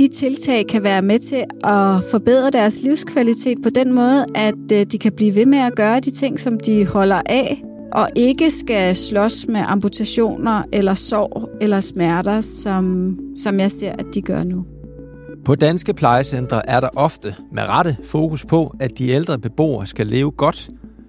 de tiltag kan være med til at forbedre deres livskvalitet på den måde, at øh, de kan blive ved med at gøre de ting, som de holder af, og ikke skal slås med amputationer eller sorg eller smerter, som, som jeg ser, at de gør nu. På danske plejecentre er der ofte med rette fokus på, at de ældre beboere skal leve godt,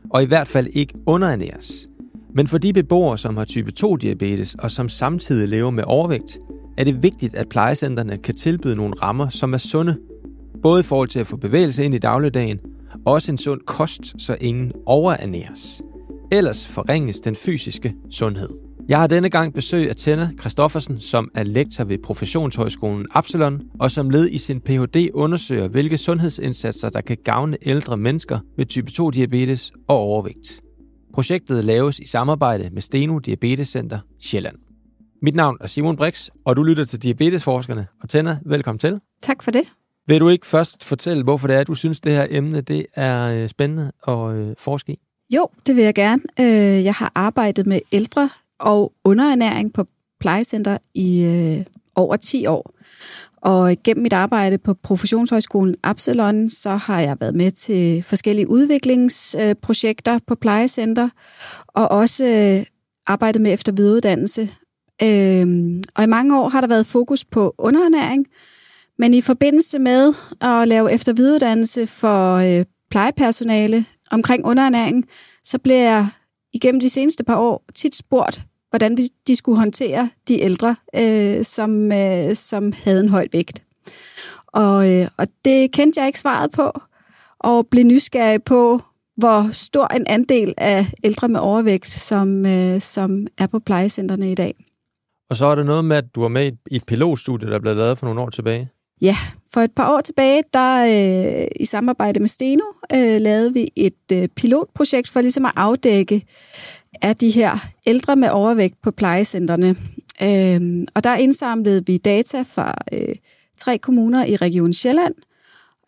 og i hvert fald ikke underernæres. Men for de beboere, som har type 2-diabetes og som samtidig lever med overvægt, er det vigtigt, at plejecentrene kan tilbyde nogle rammer, som er sunde. Både i forhold til at få bevægelse ind i dagligdagen, og også en sund kost, så ingen overernæres. Ellers forringes den fysiske sundhed. Jeg har denne gang besøg af Tænder Christoffersen, som er lektor ved Professionshøjskolen Absalon, og som led i sin Ph.D. undersøger, hvilke sundhedsindsatser, der kan gavne ældre mennesker med type 2-diabetes og overvægt. Projektet laves i samarbejde med Steno Diabetes Center Sjælland. Mit navn er Simon Brix, og du lytter til Diabetesforskerne. Og Tænder, velkommen til. Tak for det. Vil du ikke først fortælle, hvorfor det er, at du synes, det her emne det er øh, spændende at øh, forske i? Jo, det vil jeg gerne. Øh, jeg har arbejdet med ældre og underernæring på plejecenter i over 10 år. Og gennem mit arbejde på Professionshøjskolen Absalon, så har jeg været med til forskellige udviklingsprojekter på plejecenter, og også arbejdet med efter videreuddannelse Øhm, og i mange år har der været fokus på underernæring, men i forbindelse med at lave eftervidereuddannelse for øh, plejepersonale omkring underernæring, så bliver jeg igennem de seneste par år tit spurgt, hvordan de skulle håndtere de ældre, øh, som, øh, som havde en høj vægt. Og, øh, og det kendte jeg ikke svaret på, og blev nysgerrig på, hvor stor en andel af ældre med overvægt, som, øh, som er på plejecentrene i dag. Og så er det noget med, at du var med i et pilotstudie, der blev lavet for nogle år tilbage. Ja, for et par år tilbage, der øh, i samarbejde med Steno, øh, lavede vi et øh, pilotprojekt for ligesom at afdække er de her ældre med overvægt på plejecentrene. Øh, og der indsamlede vi data fra øh, tre kommuner i Region Sjælland,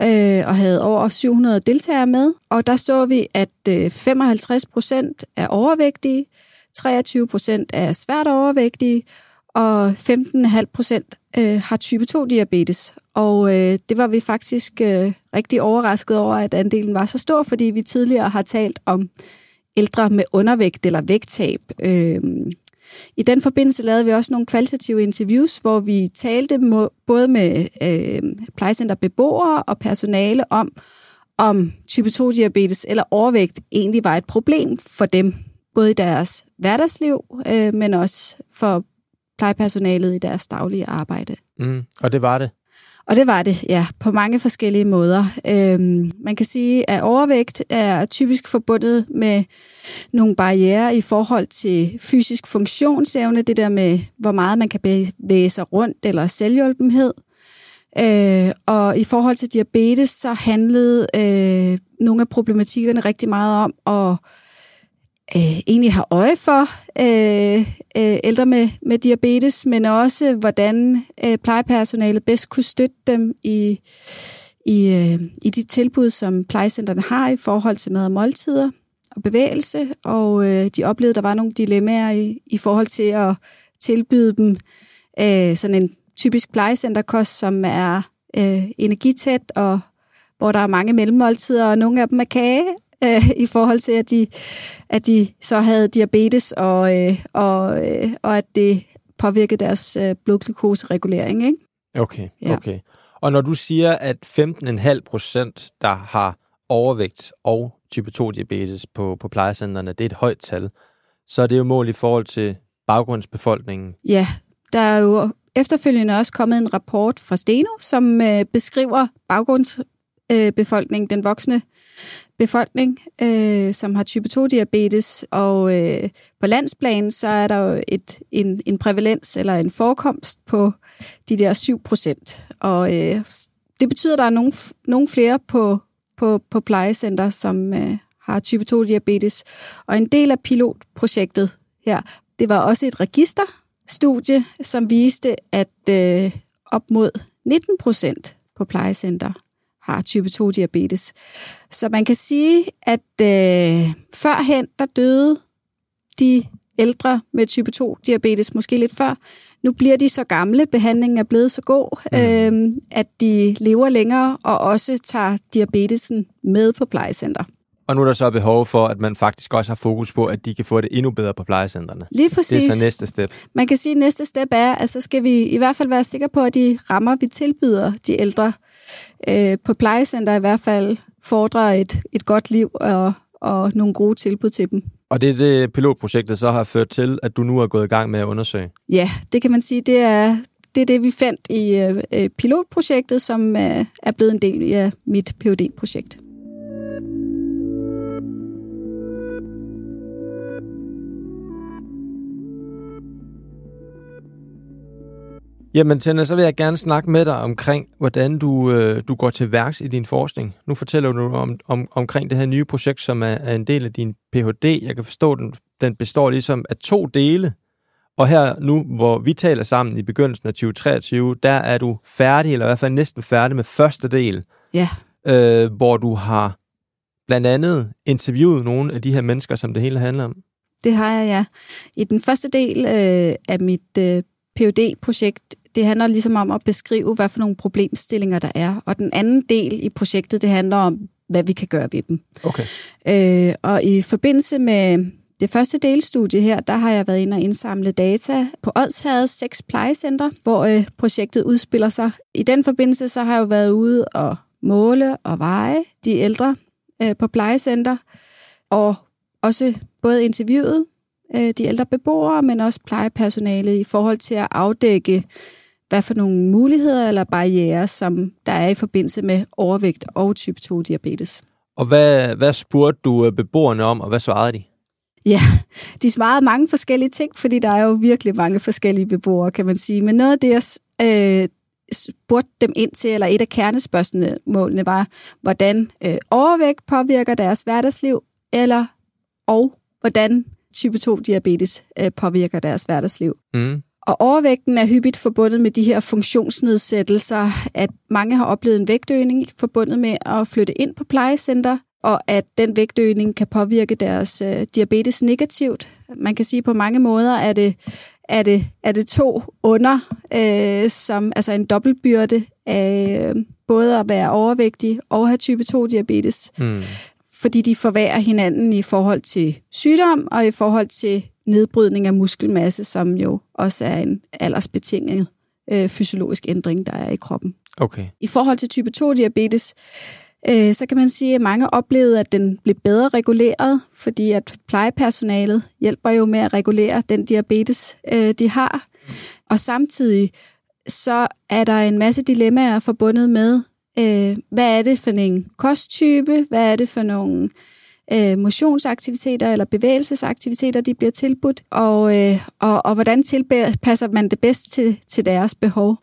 øh, og havde over 700 deltagere med. Og der så vi, at øh, 55 procent er overvægtige, 23 procent er svært overvægtige, og 15,5 procent øh, har type 2-diabetes. Og øh, det var vi faktisk øh, rigtig overrasket over, at andelen var så stor, fordi vi tidligere har talt om ældre med undervægt eller vægttab. Øh, I den forbindelse lavede vi også nogle kvalitative interviews, hvor vi talte både med øh, plejecenterbeboere og personale om, om type 2-diabetes eller overvægt egentlig var et problem for dem, både i deres hverdagsliv, øh, men også for plejepersonalet i deres daglige arbejde. Mm, og det var det? Og det var det, ja, på mange forskellige måder. Øhm, man kan sige, at overvægt er typisk forbundet med nogle barriere i forhold til fysisk funktionsevne, det der med, hvor meget man kan bevæge sig rundt, eller selvhjulpenhed. Øh, og i forhold til diabetes, så handlede øh, nogle af problematikkerne rigtig meget om at øh, egentlig har øje for øh, øh, ældre med, med diabetes, men også hvordan øh, plejepersonalet bedst kunne støtte dem i, i, øh, i de tilbud, som plejecentrene har i forhold til mad og måltider og bevægelse, og øh, de oplevede, at der var nogle dilemmaer i, i forhold til at tilbyde dem øh, sådan en typisk plejecenterkost, som er øh, energitæt, og hvor der er mange mellemmåltider, og nogle af dem er kage, øh, i forhold til, at de, at de så havde diabetes, og, øh, og, øh, og at det påvirkede deres øh, blodglukoseregulering. Ikke? Okay, ja. okay. Og når du siger, at 15,5 procent, der har overvægt og type 2-diabetes på, på plejecentrene, det er et højt tal, så er det jo mål i forhold til baggrundsbefolkningen. Ja, der er jo efterfølgende også kommet en rapport fra Steno, som øh, beskriver baggrundsbefolkningen, øh, den voksne befolkning, øh, som har type 2-diabetes, og øh, på landsplan, så er der jo et, en, en prævalens eller en forekomst på de der 7 procent. Og øh, det betyder, at der er nogle, nogle flere på, på, på plejecenter, som øh, har type 2-diabetes. Og en del af pilotprojektet her, det var også et registerstudie, som viste, at øh, op mod 19 procent på plejecenter har type 2-diabetes. Så man kan sige, at øh, førhen, der døde de ældre med type 2-diabetes, måske lidt før. Nu bliver de så gamle, behandlingen er blevet så god, øh, at de lever længere og også tager diabetesen med på plejecenter. Og nu er der så behov for, at man faktisk også har fokus på, at de kan få det endnu bedre på plejecentrene. Lige præcis. Det er så næste step. Man kan sige, at næste step er, at så skal vi i hvert fald være sikre på, at de rammer, vi tilbyder de ældre øh, på plejecenter i hvert fald, fordrer et, et godt liv og, og nogle gode tilbud til dem. Og det er det pilotprojektet så har ført til, at du nu er gået i gang med at undersøge? Ja, det kan man sige. Det er det, er det vi fandt i øh, pilotprojektet, som øh, er blevet en del af mit phd Jamen, Tænder, så vil jeg gerne snakke med dig omkring, hvordan du, øh, du går til værks i din forskning. Nu fortæller du om, om, omkring det her nye projekt, som er, er en del af din Ph.D. Jeg kan forstå, den, den består ligesom af to dele. Og her nu, hvor vi taler sammen i begyndelsen af 2023, der er du færdig, eller i hvert fald næsten færdig med første del. Ja. Øh, hvor du har blandt andet interviewet nogle af de her mennesker, som det hele handler om. Det har jeg, ja. I den første del øh, af mit øh, phd projekt det handler ligesom om at beskrive, hvad for nogle problemstillinger der er. Og den anden del i projektet, det handler om, hvad vi kan gøre ved dem. Okay. Øh, og i forbindelse med det første delstudie her, der har jeg været inde og indsamle data på Odsherreds seks plejecenter, hvor øh, projektet udspiller sig. I den forbindelse så har jeg jo været ude og måle og veje de ældre øh, på plejecenter, og også både interviewet øh, de ældre beboere, men også plejepersonale i forhold til at afdække hvad for nogle muligheder eller barriere, som der er i forbindelse med overvægt og type 2-diabetes. Og hvad, hvad spurgte du øh, beboerne om, og hvad svarede de? Ja, de svarede mange forskellige ting, fordi der er jo virkelig mange forskellige beboere, kan man sige. Men noget af det, jeg øh, spurgte dem ind til, eller et af kernespørgsmålene var, hvordan øh, overvægt påvirker deres hverdagsliv, eller og hvordan type 2-diabetes øh, påvirker deres hverdagsliv. Mm. Og overvægten er hyppigt forbundet med de her funktionsnedsættelser, at mange har oplevet en vægtøgning forbundet med at flytte ind på plejecenter, og at den vægtøgning kan påvirke deres øh, diabetes negativt. Man kan sige, at på mange måder er det, er det, er det to under, øh, som altså en dobbeltbyrde af øh, både at være overvægtig og have type 2-diabetes. Mm. Fordi de forværrer hinanden i forhold til sygdom og i forhold til nedbrydning af muskelmasse, som jo også er en aldersbetinget øh, fysiologisk ændring, der er i kroppen. Okay. I forhold til type 2-diabetes, øh, så kan man sige, at mange oplevede, at den blev bedre reguleret, fordi at plejepersonalet hjælper jo med at regulere den diabetes, øh, de har. Og samtidig så er der en masse dilemmaer forbundet med, øh, hvad er det for en kosttype, hvad er det for nogle øh, Øh, motionsaktiviteter eller bevægelsesaktiviteter, de bliver tilbudt, og, øh, og, og hvordan tilpasser man det bedst til, til deres behov.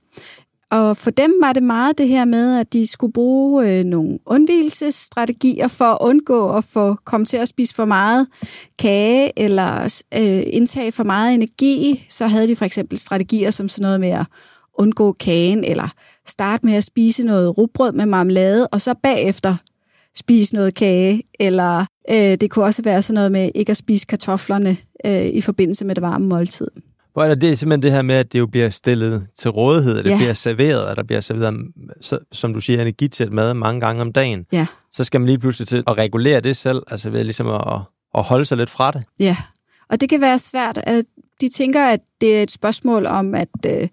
Og for dem var det meget det her med, at de skulle bruge øh, nogle undvielsesstrategier for at undgå at få komme til at spise for meget kage eller øh, indtage for meget energi. Så havde de for eksempel strategier som sådan noget med at undgå kagen, eller starte med at spise noget rugbrød med marmelade, og så bagefter spise noget kage, eller øh, det kunne også være sådan noget med ikke at spise kartoflerne øh, i forbindelse med det varme måltid. Hvor er det simpelthen det her med, at det jo bliver stillet til rådighed, at det ja. bliver serveret, at der bliver serveret, som du siger, energitæt mad mange gange om dagen. Ja. Så skal man lige pludselig til at regulere det selv, altså ved ligesom at, at holde sig lidt fra det. Ja, og det kan være svært. At de tænker, at det er et spørgsmål om at øh,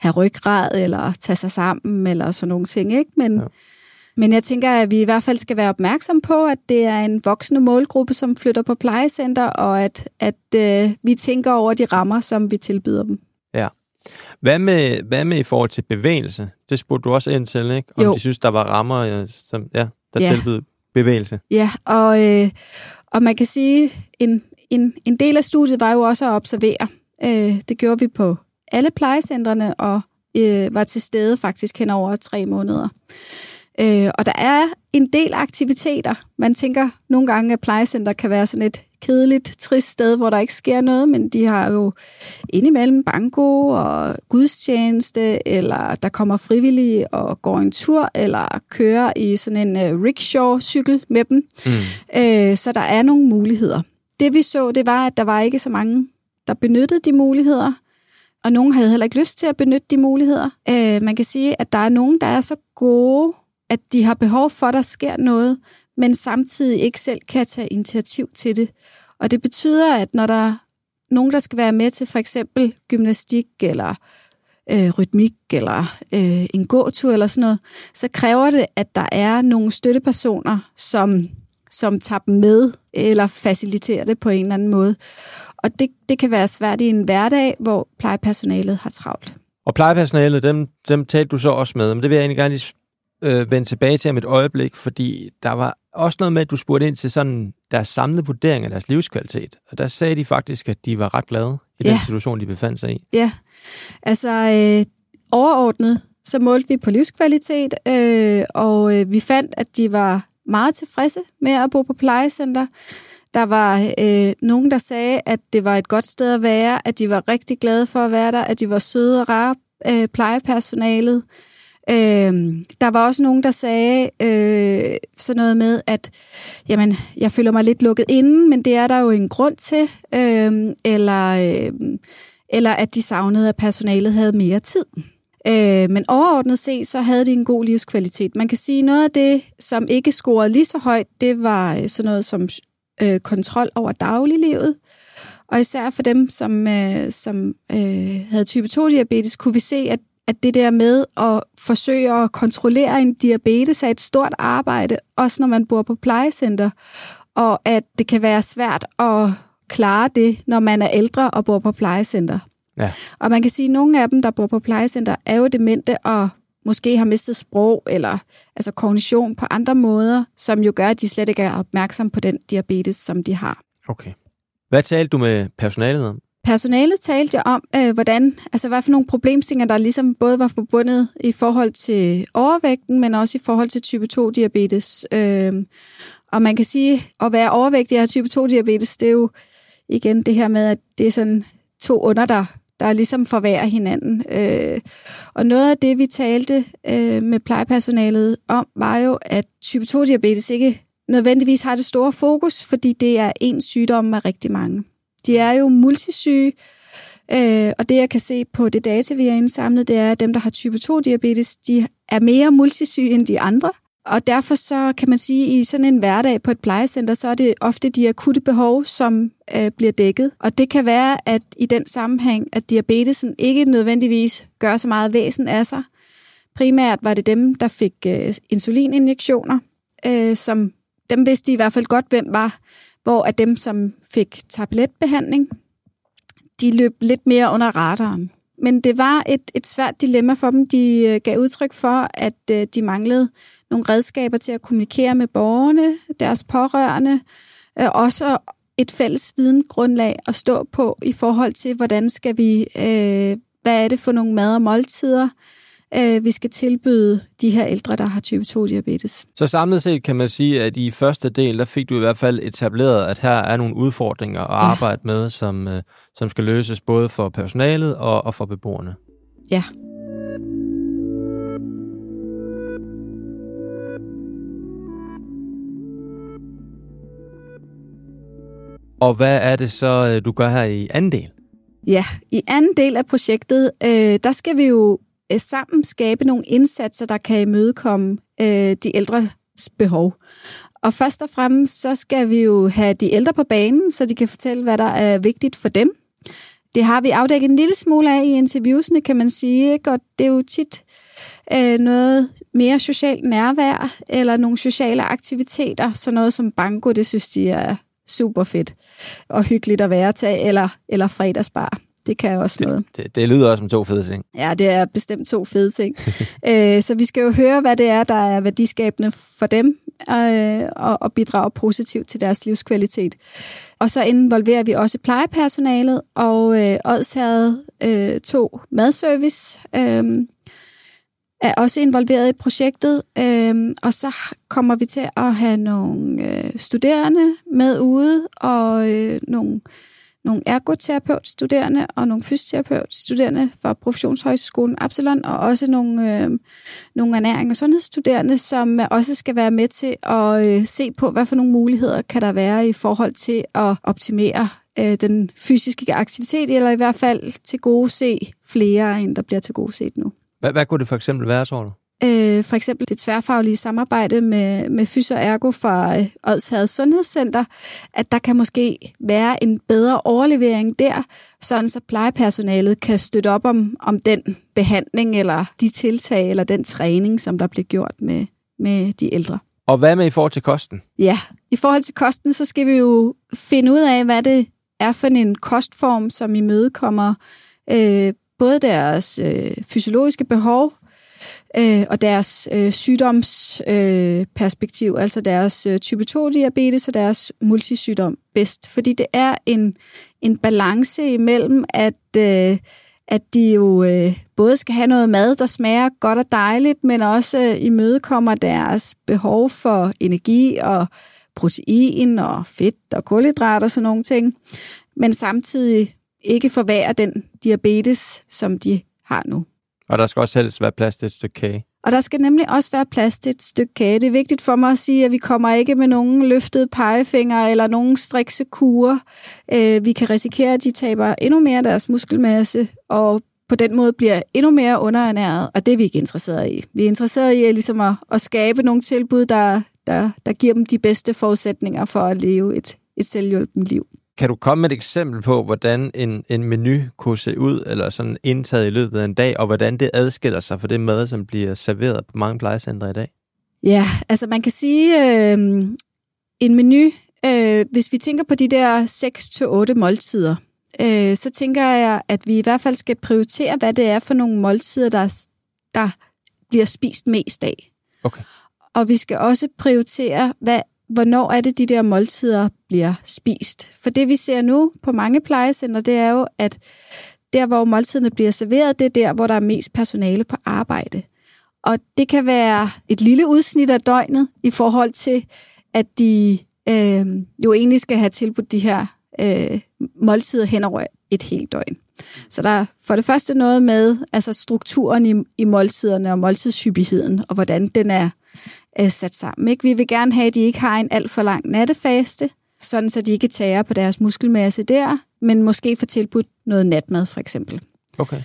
have ryggrad, eller tage sig sammen, eller sådan nogle ting, ikke? Men, ja. Men jeg tænker, at vi i hvert fald skal være opmærksom på, at det er en voksende målgruppe, som flytter på plejecenter, og at, at øh, vi tænker over de rammer, som vi tilbyder dem. Ja. Hvad med, hvad med i forhold til bevægelse? Det spurgte du også ind til, ikke? Om jo. de synes, der var rammer, øh, som, ja, der ja. tilbyder bevægelse. Ja, og, øh, og man kan sige, en, en, en del af studiet var jo også at observere. Øh, det gjorde vi på alle plejecentrene, og øh, var til stede faktisk hen over tre måneder. Øh, og der er en del aktiviteter. Man tænker nogle gange, at plejecenter kan være sådan et kedeligt, trist sted, hvor der ikke sker noget, men de har jo indimellem banko og gudstjeneste, eller der kommer frivillige og går en tur, eller kører i sådan en uh, rickshaw-cykel med dem. Mm. Øh, så der er nogle muligheder. det vi så, det var, at der var ikke så mange, der benyttede de muligheder, og nogen havde heller ikke lyst til at benytte de muligheder. Øh, man kan sige, at der er nogen, der er så gode, at de har behov for, at der sker noget, men samtidig ikke selv kan tage initiativ til det. Og det betyder, at når der er nogen, der skal være med til for eksempel gymnastik eller øh, rytmik eller øh, en gåtur eller sådan noget, så kræver det, at der er nogle støttepersoner, som, som tager dem med eller faciliterer det på en eller anden måde. Og det, det kan være svært i en hverdag, hvor plejepersonalet har travlt. Og plejepersonalet, dem, dem talte du så også med, men det vil jeg egentlig gerne lige øh, vende tilbage til om et øjeblik, fordi der var også noget med, at du spurgte ind til sådan deres samlede vurdering af deres livskvalitet. Og der sagde de faktisk, at de var ret glade i ja. den situation, de befandt sig i. Ja, altså øh, overordnet, så målte vi på livskvalitet, øh, og øh, vi fandt, at de var meget tilfredse med at bo på plejecenter. Der var øh, nogen, der sagde, at det var et godt sted at være, at de var rigtig glade for at være der, at de var søde og rare øh, plejepersonalet. Øh, der var også nogen, der sagde øh, sådan noget med, at jamen, jeg føler mig lidt lukket inden, men det er der jo en grund til. Øh, eller, øh, eller at de savnede, at personalet havde mere tid. Øh, men overordnet set, så havde de en god livskvalitet. Man kan sige, noget af det, som ikke scorede lige så højt, det var øh, sådan noget som øh, kontrol over dagliglivet. Og især for dem, som, øh, som øh, havde type 2-diabetes, kunne vi se, at at det der med at forsøge at kontrollere en diabetes er et stort arbejde, også når man bor på plejecenter, og at det kan være svært at klare det, når man er ældre og bor på plejecenter. Ja. Og man kan sige, at nogle af dem, der bor på plejecenter, er jo demente og måske har mistet sprog eller altså kognition på andre måder, som jo gør, at de slet ikke er opmærksom på den diabetes, som de har. Okay. Hvad talte du med personalet om? Personalet talte jeg om, øh, hvordan, altså hvad for nogle problemstillinger, der ligesom både var forbundet i forhold til overvægten, men også i forhold til type 2-diabetes. Øh, og man kan sige, at være overvægtig og have type 2-diabetes, det er jo igen det her med, at det er sådan to under, der, der ligesom forværer hinanden. Øh, og noget af det, vi talte øh, med plejepersonalet om, var jo, at type 2-diabetes ikke nødvendigvis har det store fokus, fordi det er en sygdom med rigtig mange. De er jo multisyge, øh, og det jeg kan se på det data, vi har indsamlet, det er, at dem, der har type 2-diabetes, de er mere multisyge end de andre. Og derfor så kan man sige, at i sådan en hverdag på et plejecenter, så er det ofte de akutte behov, som øh, bliver dækket. Og det kan være, at i den sammenhæng, at diabetesen ikke nødvendigvis gør så meget væsen af sig. Primært var det dem, der fik øh, insulininjektioner, øh, som dem vidste de i hvert fald godt, hvem var hvor at dem, som fik tabletbehandling, de løb lidt mere under radaren. Men det var et, et svært dilemma for dem. De øh, gav udtryk for, at øh, de manglede nogle redskaber til at kommunikere med borgerne, deres pårørende, øh, også et fælles videngrundlag at stå på i forhold til, hvordan skal vi, hvad er det for nogle mad og måltider, øh, vi skal tilbyde de her ældre, der har type 2-diabetes. Så samlet set kan man sige, at i første del, der fik du i hvert fald etableret, at her er nogle udfordringer at arbejde ja. med, som, øh, som skal løses både for personalet og, og for beboerne. Ja. Og hvad er det så, øh, du gør her i anden del? Ja, i anden del af projektet, øh, der skal vi jo øh, sammen skabe nogle indsatser, der kan imødekomme øh, de ældres behov. Og først og fremmest, så skal vi jo have de ældre på banen, så de kan fortælle, hvad der er vigtigt for dem. Det har vi afdækket en lille smule af i interviewsene, kan man sige, ikke? og det er jo tit øh, noget mere socialt nærvær, eller nogle sociale aktiviteter, så noget som banko, det synes de er super fedt og hyggeligt at være til, eller, eller fredagsbar. Det kan også noget. Det, det, det lyder også som to fede ting. Ja, det er bestemt to fede ting. øh, så vi skal jo høre, hvad det er, der er værdiskabende for dem, øh, og, og bidrage positivt til deres livskvalitet. Og så involverer vi også plejepersonalet, og øh, Odsherred øh, to madservice øh, er også involveret i projektet, øh, og så kommer vi til at have nogle øh, studerende med ude, og øh, nogle nogle ergoterapeutstuderende og nogle fysioterapeutstuderende fra Professionshøjskolen Absalon, og også nogle, øh, nogle ernæring- og sundhedsstuderende, som også skal være med til at øh, se på, hvad for nogle muligheder kan der være i forhold til at optimere øh, den fysiske aktivitet, eller i hvert fald til gode se flere, end der bliver til gode set nu. Hvad, hvad kunne det for eksempel være, tror du? Øh, for eksempel det tværfaglige samarbejde med, med Fys og Ergo fra øh, Sundhedscenter, at der kan måske være en bedre overlevering der, sådan så plejepersonalet kan støtte op om, om den behandling eller de tiltag eller den træning, som der bliver gjort med, med de ældre. Og hvad med i forhold til kosten? Ja, i forhold til kosten, så skal vi jo finde ud af, hvad det er for en kostform, som imødekommer øh, både deres øh, fysiologiske behov, øh, og deres øh, sygdomsperspektiv, øh, altså deres øh, type 2-diabetes og deres multisygdom bedst. Fordi det er en, en balance imellem, at, øh, at de jo øh, både skal have noget mad, der smager godt og dejligt, men også øh, imødekommer deres behov for energi og protein og fedt og kulhydrater og sådan nogle ting, men samtidig ikke forværre den diabetes, som de har nu. Og der skal også helst være plads til et stykke kage. Og der skal nemlig også være plads til et stykke kage. Det er vigtigt for mig at sige, at vi kommer ikke med nogen løftede pegefinger eller nogen strikse kurer. Øh, vi kan risikere, at de taber endnu mere af deres muskelmasse, og på den måde bliver endnu mere underernæret, og det er vi ikke interesseret i. Vi er interesseret i at, ligesom at, at skabe nogle tilbud, der, der, der giver dem de bedste forudsætninger for at leve et, et selvhjulpent liv. Kan du komme med et eksempel på, hvordan en, en menu kunne se ud, eller sådan indtaget i løbet af en dag, og hvordan det adskiller sig fra det mad, som bliver serveret på mange plejecentre i dag? Ja, altså man kan sige, øh, en menu, øh, hvis vi tænker på de der 6-8 måltider, øh, så tænker jeg, at vi i hvert fald skal prioritere, hvad det er for nogle måltider, der, der bliver spist mest af. Okay. Og vi skal også prioritere, hvad hvornår er det, de der måltider bliver spist. For det, vi ser nu på mange plejecenter, det er jo, at der, hvor måltiderne bliver serveret, det er der, hvor der er mest personale på arbejde. Og det kan være et lille udsnit af døgnet i forhold til, at de øh, jo egentlig skal have tilbudt de her øh, måltider hen over et helt døgn. Så der er for det første noget med altså strukturen i, i måltiderne og måltidshyppigheden, og hvordan den er øh, sat sammen. Ikke? Vi vil gerne have, at de ikke har en alt for lang nattefaste, sådan så de ikke tager på deres muskelmasse der, men måske få tilbudt noget natmad for eksempel. Okay.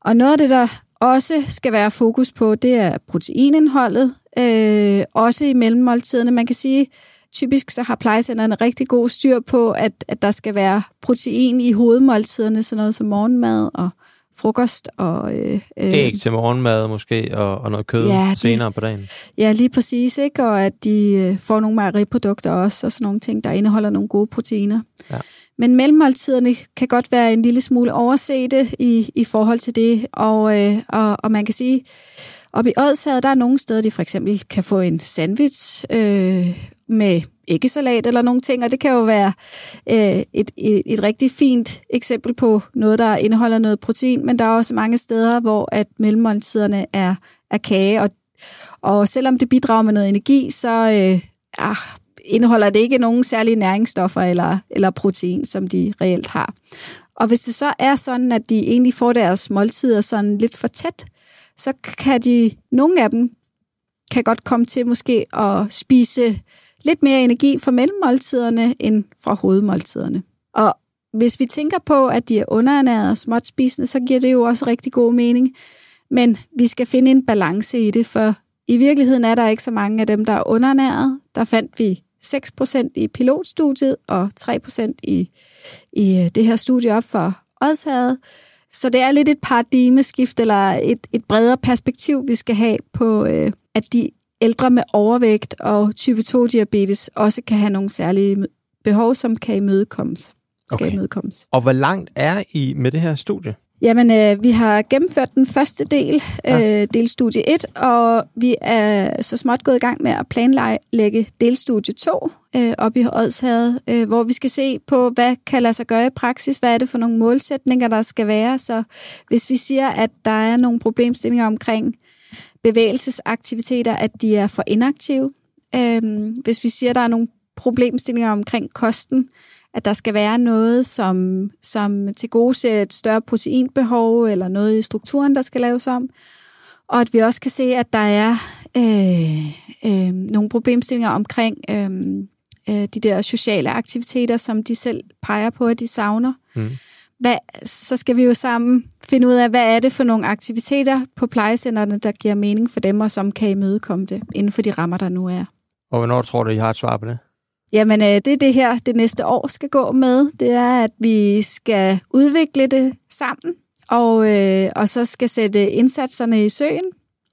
Og noget af det, der også skal være fokus på, det er proteinindholdet, øh, også i mellemmåltiderne. Man kan sige, typisk så har plejecenterne rigtig god styr på, at, at der skal være protein i hovedmåltiderne, sådan noget som morgenmad og frokost og... Øh, øh, Æg til morgenmad måske, og, og noget kød ja, de, senere på dagen. Ja, lige præcis, ikke? Og at de øh, får nogle mejeriprodukter også, og sådan nogle ting, der indeholder nogle gode proteiner. Ja. Men mellemmåltiderne kan godt være en lille smule oversete i, i forhold til det, og, øh, og, og man kan sige, op i Odshavet, der er nogle steder, de for eksempel kan få en sandwich øh, med æggesalat eller nogle ting, og det kan jo være øh, et, et, et rigtig fint eksempel på noget, der indeholder noget protein, men der er også mange steder, hvor at mellemmåltiderne er, er kage, og, og selvom det bidrager med noget energi, så øh, ah, indeholder det ikke nogen særlige næringsstoffer eller, eller protein, som de reelt har. Og hvis det så er sådan, at de egentlig får deres måltider sådan lidt for tæt, så kan de, nogle af dem kan godt komme til måske at spise lidt mere energi fra mellemmåltiderne end fra hovedmåltiderne. Og hvis vi tænker på, at de er underernærede og småt spisende, så giver det jo også rigtig god mening. Men vi skal finde en balance i det, for i virkeligheden er der ikke så mange af dem, der er underernærede. Der fandt vi 6% i pilotstudiet og 3% i, i øh, det her studie op for Odshavet. Så det er lidt et paradigmeskift eller et, et bredere perspektiv, vi skal have på, øh, at de ældre med overvægt og type 2-diabetes også kan have nogle særlige behov, som kan imødekommes. Skal okay. imødekommes. Og hvor langt er I med det her studie? Jamen, øh, vi har gennemført den første del, ja. øh, delstudie 1, og vi er så småt gået i gang med at planlægge delstudie 2 øh, op i Odshavet, øh, hvor vi skal se på, hvad kan lade sig gøre i praksis, hvad er det for nogle målsætninger, der skal være. Så hvis vi siger, at der er nogle problemstillinger omkring bevægelsesaktiviteter, at de er for inaktive. Øhm, hvis vi siger, at der er nogle problemstillinger omkring kosten, at der skal være noget, som, som til gode ser et større proteinbehov, eller noget i strukturen, der skal laves om. Og at vi også kan se, at der er øh, øh, nogle problemstillinger omkring øh, øh, de der sociale aktiviteter, som de selv peger på, at de savner. Mm. Hvad, så skal vi jo sammen finde ud af, hvad er det for nogle aktiviteter på plejecentrene, der giver mening for dem, og som kan imødekomme det inden for de rammer, der nu er. Og hvornår tror du, I har et svar på det? Jamen, øh, det er det her, det næste år skal gå med. Det er, at vi skal udvikle det sammen, og, øh, og så skal sætte indsatserne i søen,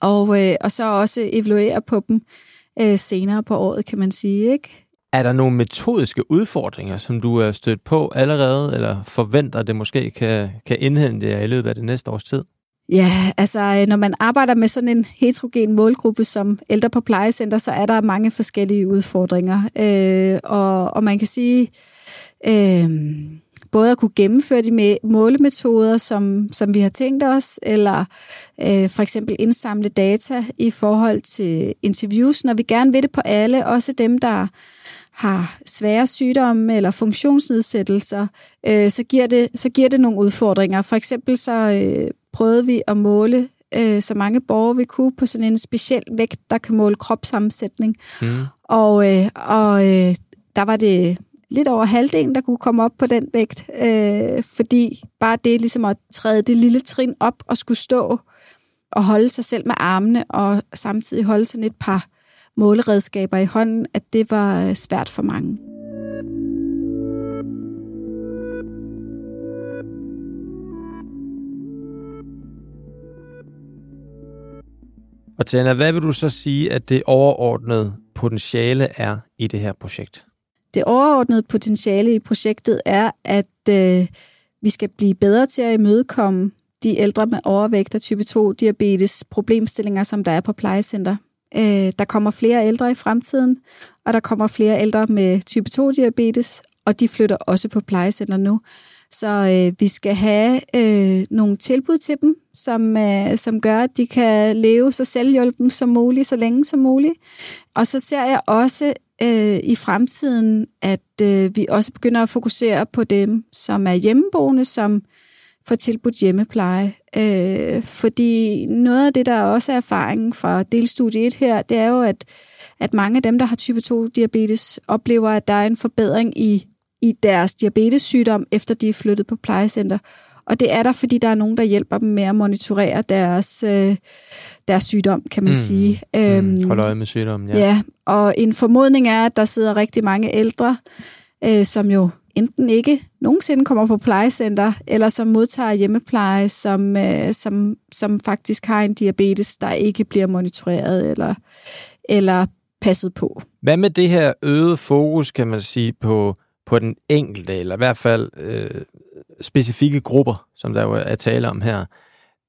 og, øh, og så også evaluere på dem øh, senere på året, kan man sige. Ikke? Er der nogle metodiske udfordringer, som du er stødt på allerede, eller forventer, det måske kan, kan indhente jer i løbet af det næste års tid? Ja, altså øh, når man arbejder med sådan en heterogen målgruppe som ældre på plejecenter, så er der mange forskellige udfordringer. Øh, og, og man kan sige, øh, både at kunne gennemføre de målemetoder, som, som vi har tænkt os, eller øh, for eksempel indsamle data i forhold til interviews, når vi gerne vil det på alle, også dem, der har svære sygdomme eller funktionsnedsættelser, øh, så, giver det, så giver det nogle udfordringer. For eksempel så øh, prøvede vi at måle øh, så mange borgere vi kunne på sådan en speciel vægt, der kan måle kropssammensætning. Mm. Og, øh, og øh, der var det lidt over halvdelen, der kunne komme op på den vægt, øh, fordi bare det ligesom at træde det lille trin op og skulle stå og holde sig selv med armene og samtidig holde sådan et par måleredskaber i hånden, at det var øh, svært for mange. Og Tjana, hvad vil du så sige, at det overordnede potentiale er i det her projekt? Det overordnede potentiale i projektet er, at øh, vi skal blive bedre til at imødekomme de ældre med overvægt og type 2 diabetes problemstillinger, som der er på plejecenter. Øh, der kommer flere ældre i fremtiden, og der kommer flere ældre med type 2 diabetes, og de flytter også på plejecenter nu. Så øh, vi skal have øh, nogle tilbud til dem, som, øh, som gør, at de kan leve så selvhjulpen som muligt, så længe som muligt. Og så ser jeg også øh, i fremtiden, at øh, vi også begynder at fokusere på dem, som er hjemmeboende, som får tilbudt hjemmepleje. Øh, fordi noget af det, der også er erfaringen fra delstudie 1 her, det er jo, at, at mange af dem, der har type 2-diabetes, oplever, at der er en forbedring i, i deres diabetessygdom, efter de er flyttet på plejecenter. Og det er der, fordi der er nogen, der hjælper dem med at monitorere deres, øh, deres sygdom, kan man mm. sige. Mm. Øhm, Hold øje med sygdommen, ja. Ja, og en formodning er, at der sidder rigtig mange ældre, øh, som jo enten ikke nogensinde kommer på plejecenter, eller som modtager hjemmepleje, som, øh, som, som faktisk har en diabetes, der ikke bliver monitoreret eller, eller passet på. Hvad med det her øget fokus, kan man sige, på, på den enkelte, eller i hvert fald øh, specifikke grupper, som der jo er tale om her?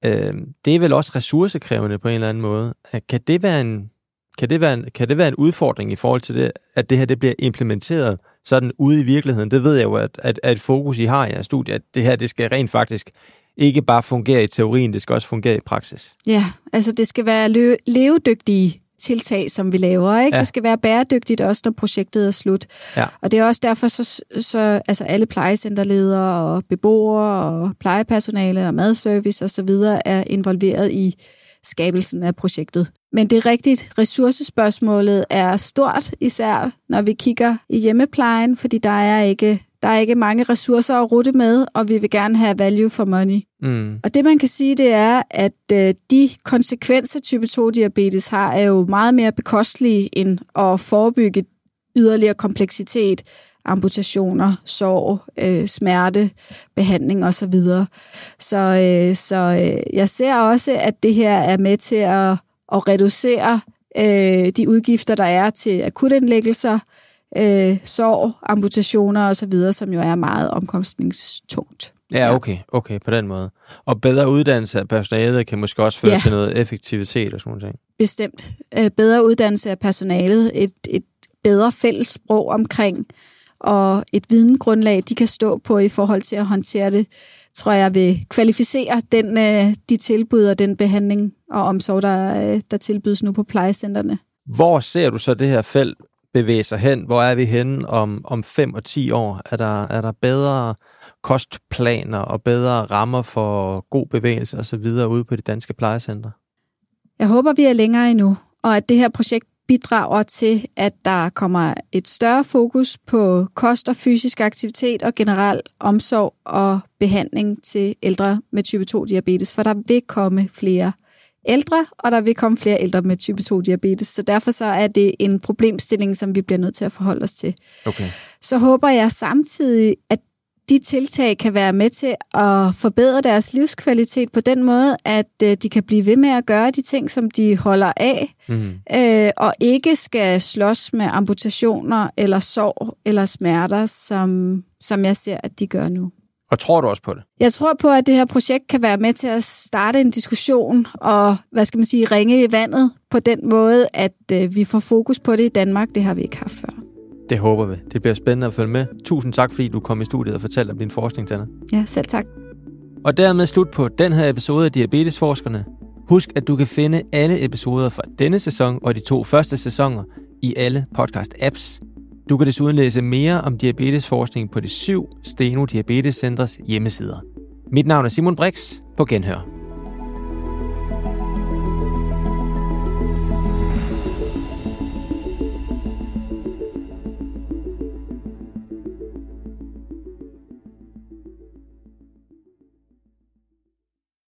Øh, det er vel også ressourcekrævende på en eller anden måde. Kan det være en, kan det være en, kan det være en udfordring i forhold til det, at det her det bliver implementeret sådan ude i virkeligheden? Det ved jeg jo, at, at, at fokus I har i jeres studie, at det her det skal rent faktisk ikke bare fungere i teorien, det skal også fungere i praksis. Ja, altså det skal være lø- levedygtige tiltag, som vi laver. Ikke? Ja. Det skal være bæredygtigt også, når projektet er slut. Ja. Og det er også derfor, så, så altså alle plejecenterledere og beboere og plejepersonale og madservice osv. er involveret i skabelsen af projektet. Men det er rigtigt, ressourcespørgsmålet er stort, især når vi kigger i hjemmeplejen, fordi der er ikke der er ikke mange ressourcer at rute med, og vi vil gerne have value for money. Mm. Og det man kan sige, det er, at øh, de konsekvenser, type 2-diabetes har, er jo meget mere bekostelige end at forebygge yderligere kompleksitet, amputationer, sorg, øh, smerte, behandling osv. Så, øh, så øh, jeg ser også, at det her er med til at, at reducere øh, de udgifter, der er til akutindlæggelser, øh, sorg, amputationer osv., som jo er meget omkostningstungt. Ja, okay, okay, på den måde. Og bedre uddannelse af personalet kan måske også føre ja. til noget effektivitet og sådan noget. Bestemt. Øh, bedre uddannelse af personalet, et, et bedre fælles sprog omkring, og et videngrundlag, de kan stå på i forhold til at håndtere det, tror jeg vil kvalificere den, øh, de tilbud og den behandling og omsorg, der, øh, der tilbydes nu på plejecenterne. Hvor ser du så det her felt bevæge sig hen? Hvor er vi henne om, om 5 og 10 år? Er der, er der bedre kostplaner og bedre rammer for god bevægelse osv. ude på de danske plejecentre? Jeg håber, vi er længere endnu, og at det her projekt bidrager til, at der kommer et større fokus på kost og fysisk aktivitet og generel omsorg og behandling til ældre med type 2-diabetes, for der vil komme flere ældre, og der vil komme flere ældre med type 2-diabetes. Så derfor så er det en problemstilling, som vi bliver nødt til at forholde os til. Okay. Så håber jeg samtidig, at de tiltag kan være med til at forbedre deres livskvalitet på den måde, at øh, de kan blive ved med at gøre de ting, som de holder af, mm. øh, og ikke skal slås med amputationer eller sorg eller smerter, som, som jeg ser, at de gør nu. Og tror du også på det? Jeg tror på, at det her projekt kan være med til at starte en diskussion og, hvad skal man sige, ringe i vandet på den måde, at øh, vi får fokus på det i Danmark. Det har vi ikke haft før. Det håber vi. Det bliver spændende at følge med. Tusind tak, fordi du kom i studiet og fortalte om din forskning, Tanne. Ja, selv tak. Og dermed slut på den her episode af Diabetesforskerne. Husk, at du kan finde alle episoder fra denne sæson og de to første sæsoner i alle podcast-apps. Du kan desuden læse mere om diabetesforskning på de syv Steno Diabetes Centers hjemmesider. Mit navn er Simon Brix. På genhør.